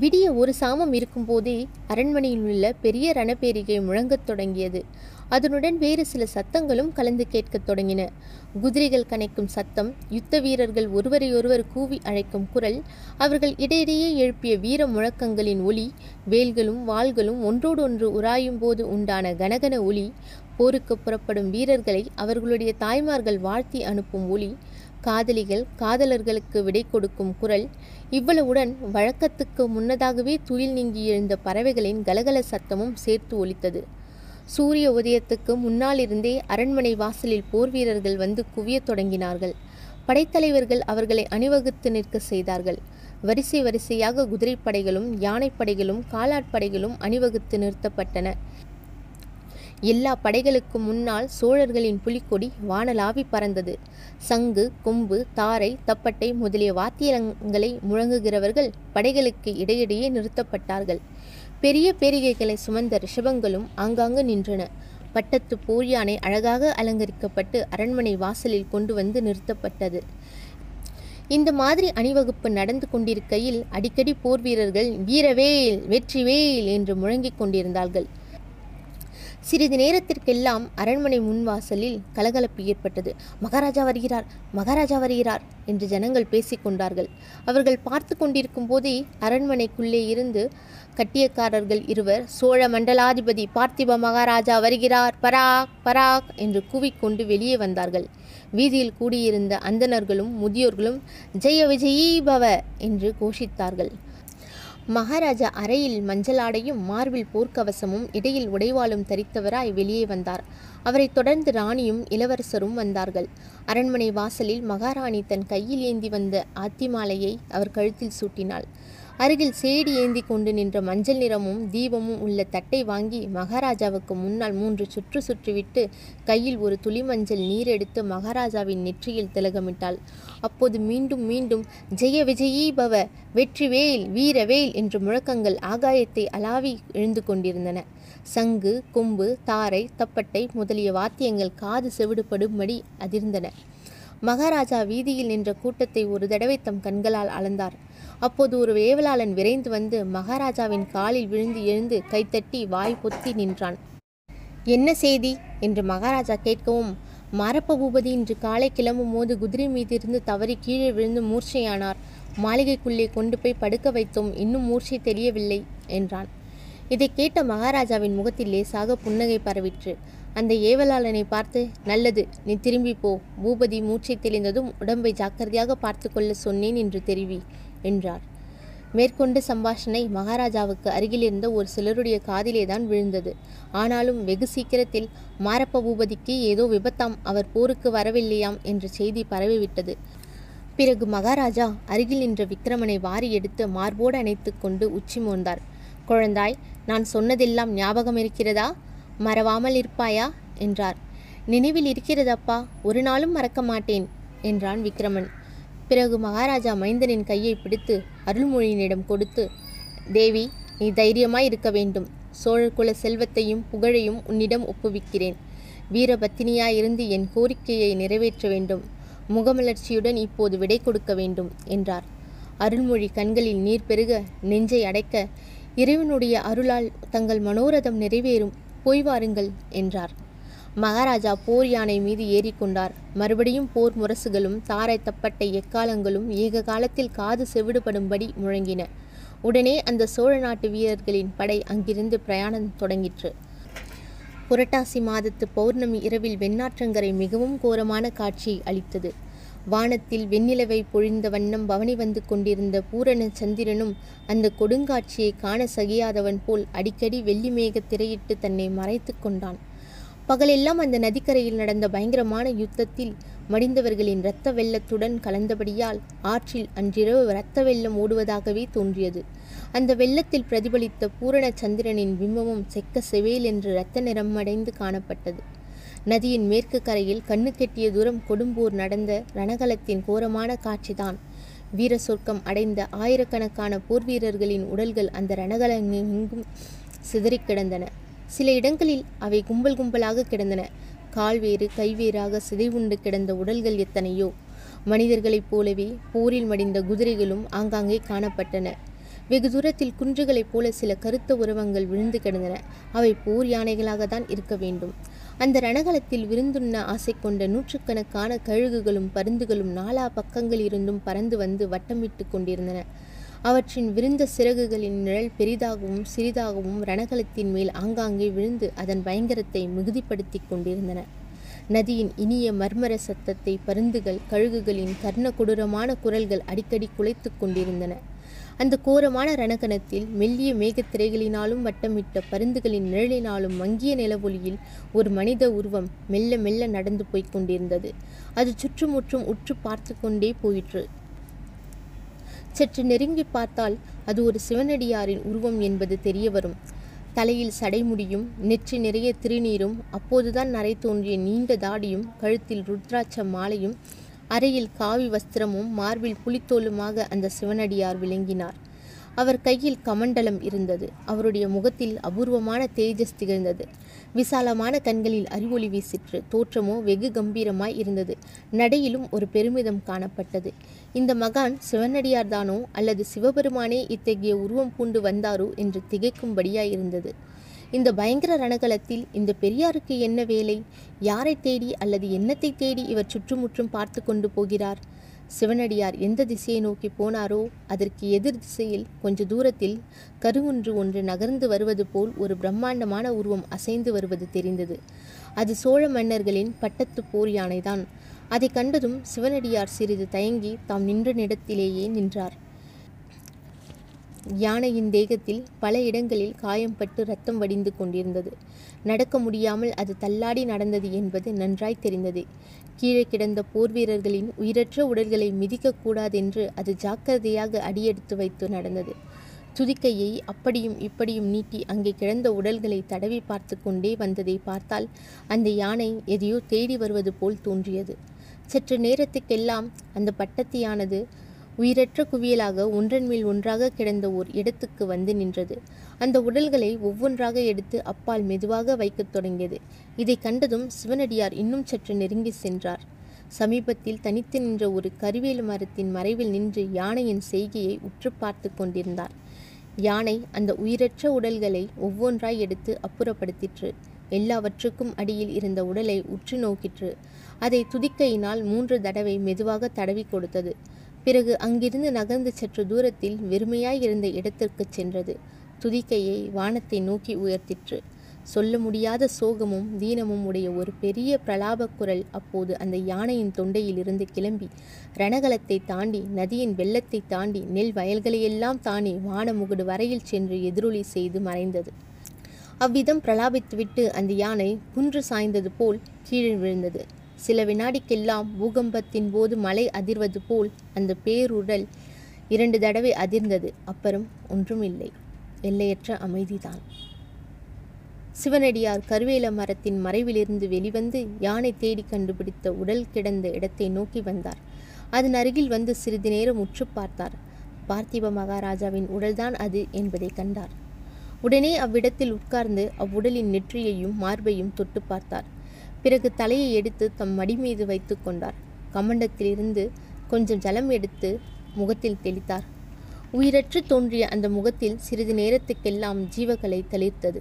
விடிய ஒரு சாமம் இருக்கும்போதே அரண்மனையில் உள்ள பெரிய ரணப்பேரிகை முழங்கத் தொடங்கியது. அதனுடன் வேறு சில சத்தங்களும் கலந்து கேட்கத் தொடங்கின. குதிரைகள் கனைக்கும் சத்தம் யுத்த வீரர்கள் ஒருவரையொருவர் கூவி அழைக்கும் குரல் அவர்கள் இடையிடையே எழுப்பிய வீர முழக்கங்களின் ஒலி வேல்களும் வாள்களும் ஒன்றோடொன்று உராயும் போது உண்டான கனகன ஒலி போருக்கு புறப்படும் வீரர்களை அவர்களுடைய தாய்மார்கள் வாழ்த்தி அனுப்பும் ஒலி காதலிகள் காதலர்களுக்கு விடை கொடுக்கும் குரல் இவ்வளவுடன் வழக்கத்துக்கு முன்னதாகவே துயில் நீங்கி எழுந்த பறவைகளின் கலகல சத்தமும் சேர்த்து ஒலித்தது. சூரிய உதயத்துக்கு முன்னாலிருந்தே அரண்மனை வாசலில் போர் வீரர்கள் வந்து குவியத் தொடங்கினார்கள். படைத்தலைவர்கள் அவர்களை அணிவகுத்து நிற்க செய்தார்கள். வரிசை வரிசையாக குதிரைப்படைகளும் யானைப்படைகளும் காலாட்படைகளும் அணிவகுத்து நிறுத்தப்பட்டன. எல்லா படைகளுக்கும் முன்னால் சோழர்களின் புலிக்கொடி வானலாவி பறந்தது. சங்கு கொம்பு தாரை தப்பட்டை முதலிய வாத்தியங்களை முழங்குகிறவர்கள் படைகளுக்கு இடையிடையே நிறுத்தப்பட்டார்கள். பெரிய பேரிகைகளை சுமந்த ரிஷபங்களும் ஆங்காங்கு நின்றன. பட்டத்து போர் யானை அழகாக அலங்கரிக்கப்பட்டு அரண்மனை வாசலில் கொண்டு வந்து நிறுத்தப்பட்டது. இந்த மாதிரி அணிவகுப்பு நடந்து கொண்டிருக்கையில் அடிக்கடி போர் வீரர்கள் வீரவேல் வெற்றிவேல் என்று முழங்கிக் கொண்டிருந்தார்கள். சிறிது நேரத்திற்கெல்லாம் அரண்மனை முன்வாசலில் கலகலப்பு ஏற்பட்டது. மகாராஜா வருகிறார் மகாராஜா வருகிறார் என்று ஜனங்கள் பேசிக்கொண்டார்கள் அவர்கள் பார்த்து கொண்டிருக்கும் போதே அரண்மனைக்குள்ளே இருந்து கட்டியக்காரர்கள் இருவர் சோழ மண்டலாதிபதி பார்த்திப மகாராஜா வருகிறார் பராக் பராக் என்று கூவிக்கொண்டு வெளியே வந்தார்கள். வீதியில் கூடியிருந்த அந்தணர்களும் முதியோர்களும் ஜெய விஜயீபவ என்று கோஷித்தார்கள். மகாராஜா அறையில் மஞ்சளாடையும் மார்பில் போர்க்கவசமும் இடையில் உடைவாளும் தரித்தவராய் வெளியே வந்தார். அவரைத் தொடர்ந்து ராணியும் இளவரசரும் வந்தார்கள். அரண்மனை வாசலில் மகாராணி தன் கையில் ஏந்தி வந்த ஆத்திமாலையை அவர் கழுத்தில் சூட்டினாள். அருகில் சேடி ஏந்தி கொண்டு நின்ற மஞ்சள் நிறமும் தீபமும் உள்ள தட்டை வாங்கி மகாராஜாவுக்கு முன்னால் மூன்று சுற்று சுற்றிவிட்டு கையில் ஒரு துளி மஞ்சள் நீர் எடுத்து மகாராஜாவின் நெற்றியில் திலகமிட்டாள். அப்போது மீண்டும் மீண்டும் ஜெய விஜயீ பவ வெற்றிவேல் வீரவேல் என்ற முழக்கங்கள் ஆகாயத்தை அலாவி எழுந்து கொண்டிருந்தன. சங்கு கொம்பு தாரை தப்பட்டை முதலிய வாத்தியங்கள் காது செவிடுபடும்படி அதிர்ந்தன. மகாராஜா வீதியில் நின்ற கூட்டத்தை ஒரு தடவை தம் கண்களால் அளந்தார். அப்போது ஒரு வேவலாளன் விரைந்து வந்து மகாராஜாவின் காலில் விழுந்து எழுந்து கைத்தட்டி வாய் பொத்தி நின்றான். என்ன செய்தி என்று மகாராஜா கேட்கவும் மரப்ப பூபதி இன்று காலை கிளம்பும் போது குதிரை மீதிருந்து தவறி கீழே விழுந்து மூர்ச்சையானார். மாளிகைக்குள்ளே கொண்டு போய் படுக்க வைத்தோம். இன்னும் மூர்ச்சை தெரியவில்லை என்றான். இதை கேட்ட மகாராஜாவின் முகத்தில் லேசாக புன்னகை பரவிற்று. அந்த ஏவலாளனை பார்த்து நல்லது நீ திரும்பி போ. பூபதி மூச்சை தெளிந்ததும் உடம்பை ஜாக்கிரதையாக பார்த்து கொள்ள சொன்னேன் என்று தெரிவி. என்றார். மேற்கொண்டு சம்பாஷணை மகாராஜாவுக்கு அருகிலிருந்த ஒரு சிலருடைய காதிலேதான் விழுந்தது. ஆனாலும் வெகு சீக்கிரத்தில் மாரப்ப பூபதிக்கு ஏதோ விபத்தாம் அவர் போருக்கு வரவில்லையாம் என்ற செய்தி பரவிவிட்டது. பிறகு மகாராஜா அருகில் நின்ற விக்ரமனை வாரி எடுத்து மார்போடு அணைத்து கொண்டு உச்சி மோந்தார். குழந்தாய் நான் சொன்னதெல்லாம் ஞாபகம் இருக்கிறதா? மறவாமல் இருப்பாயா? என்றார். நினைவில் இருக்கிறதப்பா? ஒரு நாளும் மறக்க மாட்டேன் என்றான் விக்ரமன் பிறகு மகாராஜா மைந்தனின் கையை பிடித்து அருள்மொழியினிடம் கொடுத்து தேவி நீ தைரியமாய் இருக்க வேண்டும். சோழர் குல செல்வத்தையும் புகழையும் உன்னிடம் ஒப்புவிக்கிறேன். வீரபத்தினியாயிருந்து என் கோரிக்கையை நிறைவேற்ற வேண்டும். முகமலர்ச்சியுடன் இப்போது விடை கொடுக்க வேண்டும் என்றார். அருள்மொழி கண்களில் நீர் பெருக நெஞ்சை அடைக்க இறைவனுடைய அருளால் தங்கள் மனோரதம் நிறைவேறும். போய் வாருங்கள் என்றார். மகாராஜா போர் யானை மீது ஏறிக்கொண்டார். மறுபடியும் போர் முரசுகளும் தாரை தப்பட்டை எக்காலங்களும் ஏக காலத்தில் காது செவிடுபடும்படி முழங்கின. உடனே அந்த சோழ நாட்டு வீரர்களின் படை அங்கிருந்து பிரயாணம் தொடங்கிற்று. புரட்டாசி மாதத்து பௌர்ணமி இரவில் வெண்ணாற்றங்கரை மிகவும் கோரமான காட்சியை அளித்தது. வானத்தில் வெண்ணிலவை பொழிந்த வண்ணம் பவனி வந்து கொண்டிருந்த பூரண சந்திரனும் அந்த கொடுங்காட்சியை காண சகியாதவன் போல் அடிக்கடி வெள்ளி மேக திரையிட்டு தன்னை மறைத்து கொண்டான். பகலெல்லாம் அந்த நதிக்கரையில் நடந்த பயங்கரமான யுத்தத்தில் மடிந்தவர்களின் இரத்த வெள்ளத்துடன் கலந்தபடியால் ஆற்றில் அன்றிரவு இரத்த வெள்ளம் ஓடுவதாகவே தோன்றியது. அந்த வெள்ளத்தில் பிரதிபலித்த பூரண சந்திரனின் பிம்பமும் செக்க செவேல் என்று இரத்த நிறமடைந்து காணப்பட்டது. நதியின் மேற்கு கரையில் கண்ணு கெட்டிய தூரம் கொடும்பூர் நடந்த ரணகலத்தின் கோரமான காட்சிதான். வீர சொர்க்கம் அடைந்த ஆயிரக்கணக்கான போர் வீரர்களின் உடல்கள் அந்த ரணகலங்கெங்கும் சிதறிக் கிடந்தன. சில இடங்களில் அவை கும்பல் கும்பலாக கிடந்தன. கால்வேறு கைவேறாக சிதைவுண்டு கிடந்த உடல்கள் எத்தனையோ. மனிதர்களைப் போலவே போரில் மடிந்த குதிரைகளும் ஆங்காங்கே காணப்பட்டன. வெகு தூரத்தில் குன்றுகளைப் போல சில கருத்த உருவங்கள் விழுந்து கிடந்தன. அவை போர் யானைகளாக தான் இருக்க வேண்டும். அந்த ரணகலத்தில் விருந்துண்ண ஆசை கொண்ட நூற்றுக்கணக்கான கழுகுகளும் பருந்துகளும் நாலா பக்கங்களிலிருந்தும் பறந்து வந்து வட்டமிட்டு கொண்டிருந்தன. அவற்றின் விருந்த சிறகுகளின் நிழல் பெரிதாகவும் சிறிதாகவும் ரணகலத்தின் மேல் ஆங்காங்கே விழுந்து அதன் பயங்கரத்தை மிகுதிப்படுத்தி கொண்டிருந்தன. நதியின் இனிய மர்மர சத்தத்தை பருந்துகள் கழுகுகளின் கர்ண கொடூரமான குரல்கள் அடிக்கடி குலைத்து கொண்டிருந்தன. அந்த கோரமான ரணகணத்தில் மெல்லிய மேகத்திரைகளினாலும் வட்டமிட்ட பருந்துகளின் நிழலினாலும் மங்கிய நிலவொளியில் ஒரு மனித உருவம் மெல்ல மெல்ல நடந்து போய்க் கொண்டிருந்தது. அது சுற்றுமுற்றும் உற்று பார்த்து கொண்டே போயிற்று. சற்று நெருங்கி பார்த்தால் அது ஒரு சிவனடியாரின் உருவம் என்பது தெரிய வரும் தலையில் சடைமுடியும் நெற்றி நிறைய திருநீரும் அப்போதுதான் நரை தோன்றிய நீண்ட தாடியும் கழுத்தில் ருத்ராட்ச மாலையும் அறையில் காவி வஸ்திரமும் மார்பில் புலித்தோலுமாக அந்த சிவனடியார் விளங்கினார். அவர் கையில் கமண்டலம் இருந்தது. அவருடைய முகத்தில் அபூர்வமான தேஜஸ் திகழ்ந்தது. விசாலமான கண்களில் அறிவொளி வீசிற்று. தோற்றமோ வெகு கம்பீரமாய் இருந்தது. நடையிலும் ஒரு பெருமிதம் காணப்பட்டது. இந்த மகான் சிவனடியார்தானோ அல்லது சிவபெருமானே இத்தகைய உருவம் பூண்டு வந்தாரோ என்று திகைக்கும்படியாய் இருந்தது. இந்த பயங்கர ரணகலத்தில் இந்த பெரியாருக்கு என்ன வேலை? யாரை தேடி அல்லது என்னத்தை தேடி இவர் சுற்றுமுற்றும் பார்த்து கொண்டு போகிறார்? சிவனடியார் எந்த திசையை நோக்கி போனாரோ அதற்கு எதிர் திசையில் கொஞ்ச தூரத்தில் கருவொன்று ஒன்று நகர்ந்து வருவது போல் ஒரு பிரம்மாண்டமான உருவம் அசைந்து வருவது தெரிந்தது. அது சோழ மன்னர்களின் பட்டத்து போர் யானைதான். அதை கண்டதும் சிவனடியார் சிறிது தயங்கி தாம் நின்ற நிடத்திலேயே நின்றார். யானையின் தேகத்தில் பல இடங்களில் காயம்பட்டு ரத்தம் வடிந்து கொண்டிருந்தது. நடக்க முடியாமல் அது தள்ளாடி நடந்தது என்பது நன்றாய் தெரிந்தது. கீழே கிடந்த போர் வீரர்களின் உயிரற்ற உடல்களை மிதிக்கக்கூடாதென்று அது ஜாக்கிரதையாக அடியெடுத்து வைத்து நடந்தது. துதிக்கையை அப்படியும் இப்படியும் நீட்டி அங்கே கிடந்த உடல்களை தடவி பார்த்து கொண்டே வந்ததை பார்த்தால் அந்த யானை எதையோ தேடி வருவது போல் தோன்றியது. சற்று நேரத்துக்கெல்லாம் அந்த பட்டத்தியானது உயிரற்ற குவியலாக ஒன்றன் மேல் ஒன்றாக கிடந்த ஓர் இடத்துக்கு வந்து நின்றது. அந்த உடல்களை ஒவ்வொன்றாக எடுத்து அப்பால் மெதுவாக வைக்கத் தொடங்கியது. இதை கண்டதும் சிவனடியார் இன்னும் சற்று நெருங்கி சென்றார். சமீபத்தில் தனித்து நின்ற ஒரு கருவேலு மரத்தின் மறைவில் நின்று யானையின் செய்கையை உற்று பார்த்து கொண்டிருந்தார். யானை அந்த உயிரற்ற உடல்களை ஒவ்வொன்றாய் எடுத்து அப்புறப்படுத்திற்று. எல்லாவற்றுக்கும் அடியில் இருந்த உடலை உற்று நோக்கிற்று. அதை துதிக்கையினால் மூன்று தடவை மெதுவாக தடவி கொடுத்தது. பிறகு அங்கிருந்து நகர்ந்து சற்று தூரத்தில் வெறுமையாய் இருந்த இடத்திற்கு சென்றது. துதிக்கையை வானத்தை நோக்கி உயர்த்திற்று. சொல்ல முடியாத சோகமும் தீனமும் உடைய ஒரு பெரிய பிரலாப குரல் அப்போது அந்த யானையின் தொண்டையிலிருந்து கிளம்பி ரணகலத்தை தாண்டி நதியின் வெள்ளத்தை தாண்டி நெல் வயல்களையெல்லாம் தாண்டி வானமுகுடு வரையில் சென்று எதிரொலி செய்து மறைந்தது. அவ்விதம் பிரலாபித்துவிட்டு அந்த யானை குன்று சாய்ந்தது போல் கீழே விழுந்தது. சில வினாடிக்கெல்லாம் பூகம்பத்தின் போது மலை அதிர்வது போல் அந்த பேருடல் இரண்டு தடவை அதிர்ந்தது. அப்புறம் ஒன்றும் இல்லை எல்லையற்ற அமைதிதான். சிவனடியார் கருவேல மரத்தின் மறைவிலிருந்து வெளிவந்து யானை தேடி கண்டுபிடித்த உடல் கிடந்த இடத்தை நோக்கி வந்தார். அதன் அருகில் வந்து சிறிது நேரம் உற்று பார்த்தார். பார்த்திப மகாராஜாவின் உடல்தான் அது என்பதை கண்டார். உடனே அவ்விடத்தில் உட்கார்ந்து அவ்வுடலின் நெற்றியையும் மார்பையும் தொட்டு பார்த்தார். பிறகு தலையை எடுத்து தம் மடி மீது வைத்து கொண்டார். கமண்டத்திலிருந்து கொஞ்சம் ஜலம் எடுத்து முகத்தில் தெளித்தார். உயிரற்று தோன்றிய அந்த முகத்தில் சிறிது நேரத்துக்கெல்லாம் ஜீவகலை தெளித்தது.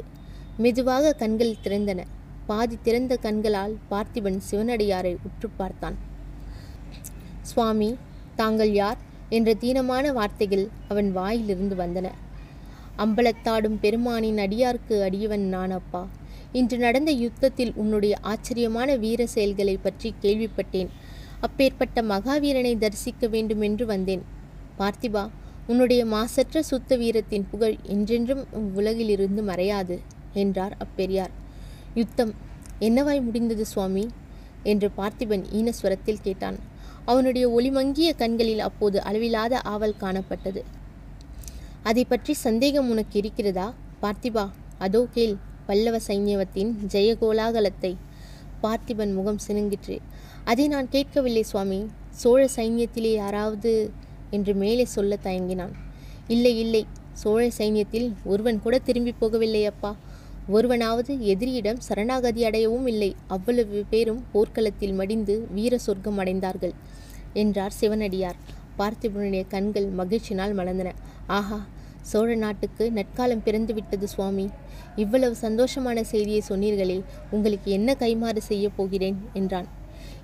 மெதுவாக கண்கள் திறந்தன. பாதி திறந்த கண்களால் பார்த்திபன் சிவனடியாரை உற்று பார்த்தான். சுவாமி தாங்கள் யார்? என்ற தீனமான வார்த்தைகள் அவன் வாயிலிருந்து வந்தன. அம்பலத்தாடும் பெருமானின் அடியார்க்கு அடியவன் நான் அப்பா இன்று நடந்த யுத்தத்தில் உன்னுடைய ஆச்சரியமான வீர செயல்களை பற்றி கேள்விப்பட்டேன். அப்பேற்பட்ட மகாவீரனை தரிசிக்க வேண்டுமென்று வந்தேன். பார்த்திபா உன்னுடைய மாசற்ற சுத்த வீரத்தின் புகழ் என்றென்றும் உலகிலிருந்து மறையாது என்றார் அப்பெரியார். யுத்தம் என்னவாய் முடிந்தது சுவாமி? என்று பார்த்திபன் ஈனஸ்வரத்தில் கேட்டான். அவனுடைய ஒளிமங்கிய கண்களில் அப்போது அளவிலாத ஆவல் காணப்பட்டது. அதை பற்றி சந்தேகம் உனக்கு இருக்கிறதா? பார்த்திபா அதோ கேள். பல்லவ சைன்யவத்தின் ஜெயகோலாகலத்தை பார்த்திபன் முகம் சினுங்கிற்று. அதை நான் கேட்கவில்லை சுவாமி. சோழ சைன்யத்திலே யாராவது என்று மேலே சொல்ல தயங்கினான். இல்லை இல்லை. சோழ சைன்யத்தில் ஒருவன் கூட திரும்பி போகவில்லை அப்பா. ஒருவனாவது எதிரியிடம் சரணாகதி அடையவும் இல்லை. அவ்வளவு பேரும் போர்க்களத்தில் மடிந்து வீர சொர்க்கம் அடைந்தார்கள் என்றார் சிவனடியார். பார்த்திபனுடைய கண்கள் மகிழ்ச்சினால் மலர்ந்தன. ஆஹா! சோழ நாட்டுக்கு நற்காலம் பிறந்து விட்டது சுவாமி. இவ்வளவு சந்தோஷமான செய்தியை சொன்னீர்களே உங்களுக்கு என்ன கைமாறு செய்ய போகிறேன்? என்றான்.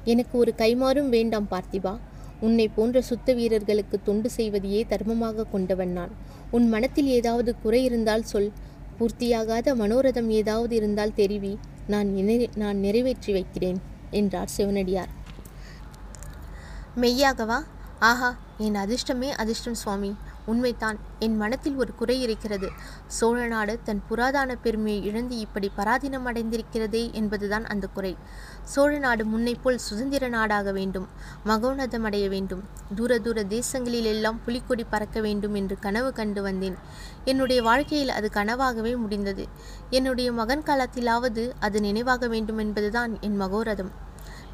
எனக்கு ஒரு கைமாறும் வேண்டாம் பார்த்திபா. உன்னை போன்ற சுத்த வீரர்களுக்கு தொண்டு செய்வதையே தர்மமாக கொண்டவன் நான். உன் மனத்தில் ஏதாவது குறை இருந்தால் சொல். பூர்த்தியாகாத மனோரதம் ஏதாவது இருந்தால் தெரிவி. நான் நான் நிறைவேற்றி வைக்கிறேன் என்றார் சிவனடியார். மெய்யாகவா? ஆஹா என் அதிர்ஷ்டமே அதிர்ஷ்டம் சுவாமி. உண்மைதான். என் மனத்தில் ஒரு குறை இருக்கிறது. சோழ நாடு தன் புராதான பெருமையை இழந்து இப்படி பராதீனம் அடைந்திருக்கிறதே என்பதுதான் அந்த குறை. சோழ நாடு முன்னைப்போல் சுதந்திர நாடாக வேண்டும் மகோன்னதம் அடைய வேண்டும் தூர தூர தேசங்களிலெல்லாம் புலிக்கொடி பறக்க வேண்டும் என்று கனவு கண்டு வந்தேன். என்னுடைய வாழ்க்கையில் அது கனவாகவே முடிந்தது. என்னுடைய மகன் காலத்திலாவது அது நினைவாக வேண்டும் என்பதுதான் என் மகோரதம்.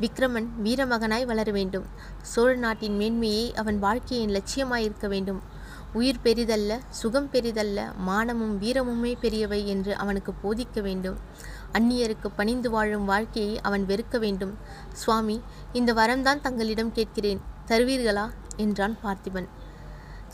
விக்ரமன் வீரமகனாய் வளர வேண்டும். சோழ நாட்டின் மேன்மையே அவன் வாழ்க்கையின் லட்சியமாயிருக்க வேண்டும். உயிர் பெரிதல்ல சுகம் பெரிதல்ல மானமும் வீரமுமே பெரியவை என்று அவனுக்கு போதிக்க வேண்டும். அந்நியருக்கு பணிந்து வாழும் வாழ்க்கையை அவன் வெறுக்க வேண்டும். சுவாமி இந்த வரம்தான் தங்களிடம் கேட்கிறேன். தருவீர்களா? என்றான் பார்த்திபன்.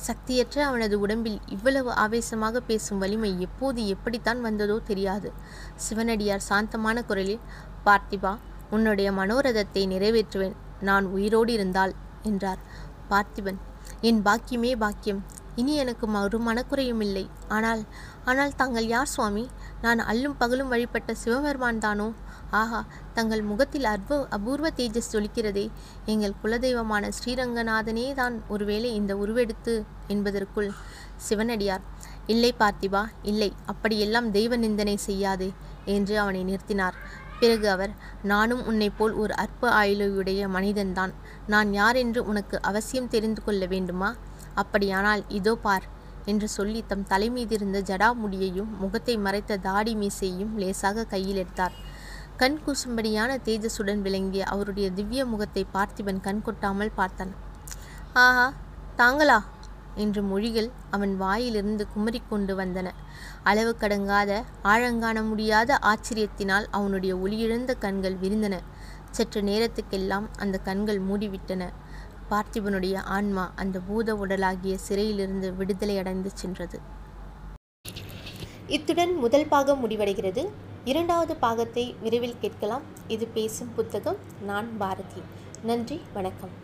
சக்தியற்ற அவனது உடம்பில் இவ்வளவு ஆவேசமாக பேசும் வலிமை எப்போது எப்படித்தான் வந்ததோ தெரியாது. சிவனடியார் சாந்தமான குரலில் பார்த்திபா உன்னுடைய மனோரதத்தை நிறைவேற்றுவேன். நான் உயிரோடு இருந்தால் என்றார். பார்த்திபன் என் பாக்கியமே பாக்கியம். இனி எனக்கு ஒரு மனக்குறையும் இல்லை. ஆனால் ஆனால் தாங்கள் யார் சுவாமி? நான் அல்லும் பகலும் வழிபட்ட சிவபெருமான் தானோ? ஆஹா தங்கள் முகத்தில் அற்ப அபூர்வ தேஜஸ் ஜொலிக்கிறதே. எங்கள் குலதெய்வமான ஸ்ரீரங்கநாதனே தான் ஒருவேளை இந்த உருவெடுத்து என்பதற்குள். சிவனடியார் இல்லை பார்த்திபா இல்லை. அப்படியெல்லாம் தெய்வ நிந்தனை செய்யாதே என்று அவனை நிறுத்தினார். பிறகு அவர் நானும் உன்னைப் போல் ஒரு அற்ப ஆயுளையுடைய மனிதன்தான். நான் யார் என்று உனக்கு அவசியம் தெரிந்து கொள்ள வேண்டுமா? அப்படியானால் இதோ பார் என்று சொல்லி தம் தலைமீதிருந்த ஜடாமுடியையும் முகத்தை மறைத்த தாடி மீசையும் லேசாக கையில் எடுத்தார். கண் கூசும்படியான தேஜஸுடன் விளங்கிய அவருடைய திவ்ய முகத்தை பார்த்திபன் கண் கொட்டாமல் பார்த்தான். ஆஹா தாங்களா? என்று மொழிகள் அவன் வாயிலிருந்து குமரிக்கொண்டு வந்தன. அளவு கடங்காத ஆழங்காண முடியாத ஆச்சரியத்தினால் அவனுடைய ஒளியிழந்த கண்கள் விரிந்தன. சற்று நேரத்துக்கெல்லாம் அந்த கண்கள் மூடிவிட்டன. பார்த்திபனுடைய ஆன்மா அந்த பூத உடலாகிய சிறையிலிருந்து விடுதலை அடைந்து சென்றது. இத்துடன் முதல் பாகம் முடிவடைகிறது. இரண்டாவது பாகத்தை விரைவில் கேட்கலாம். இது பேசும் புத்தகம் நான் பாரதி. நன்றி வணக்கம்.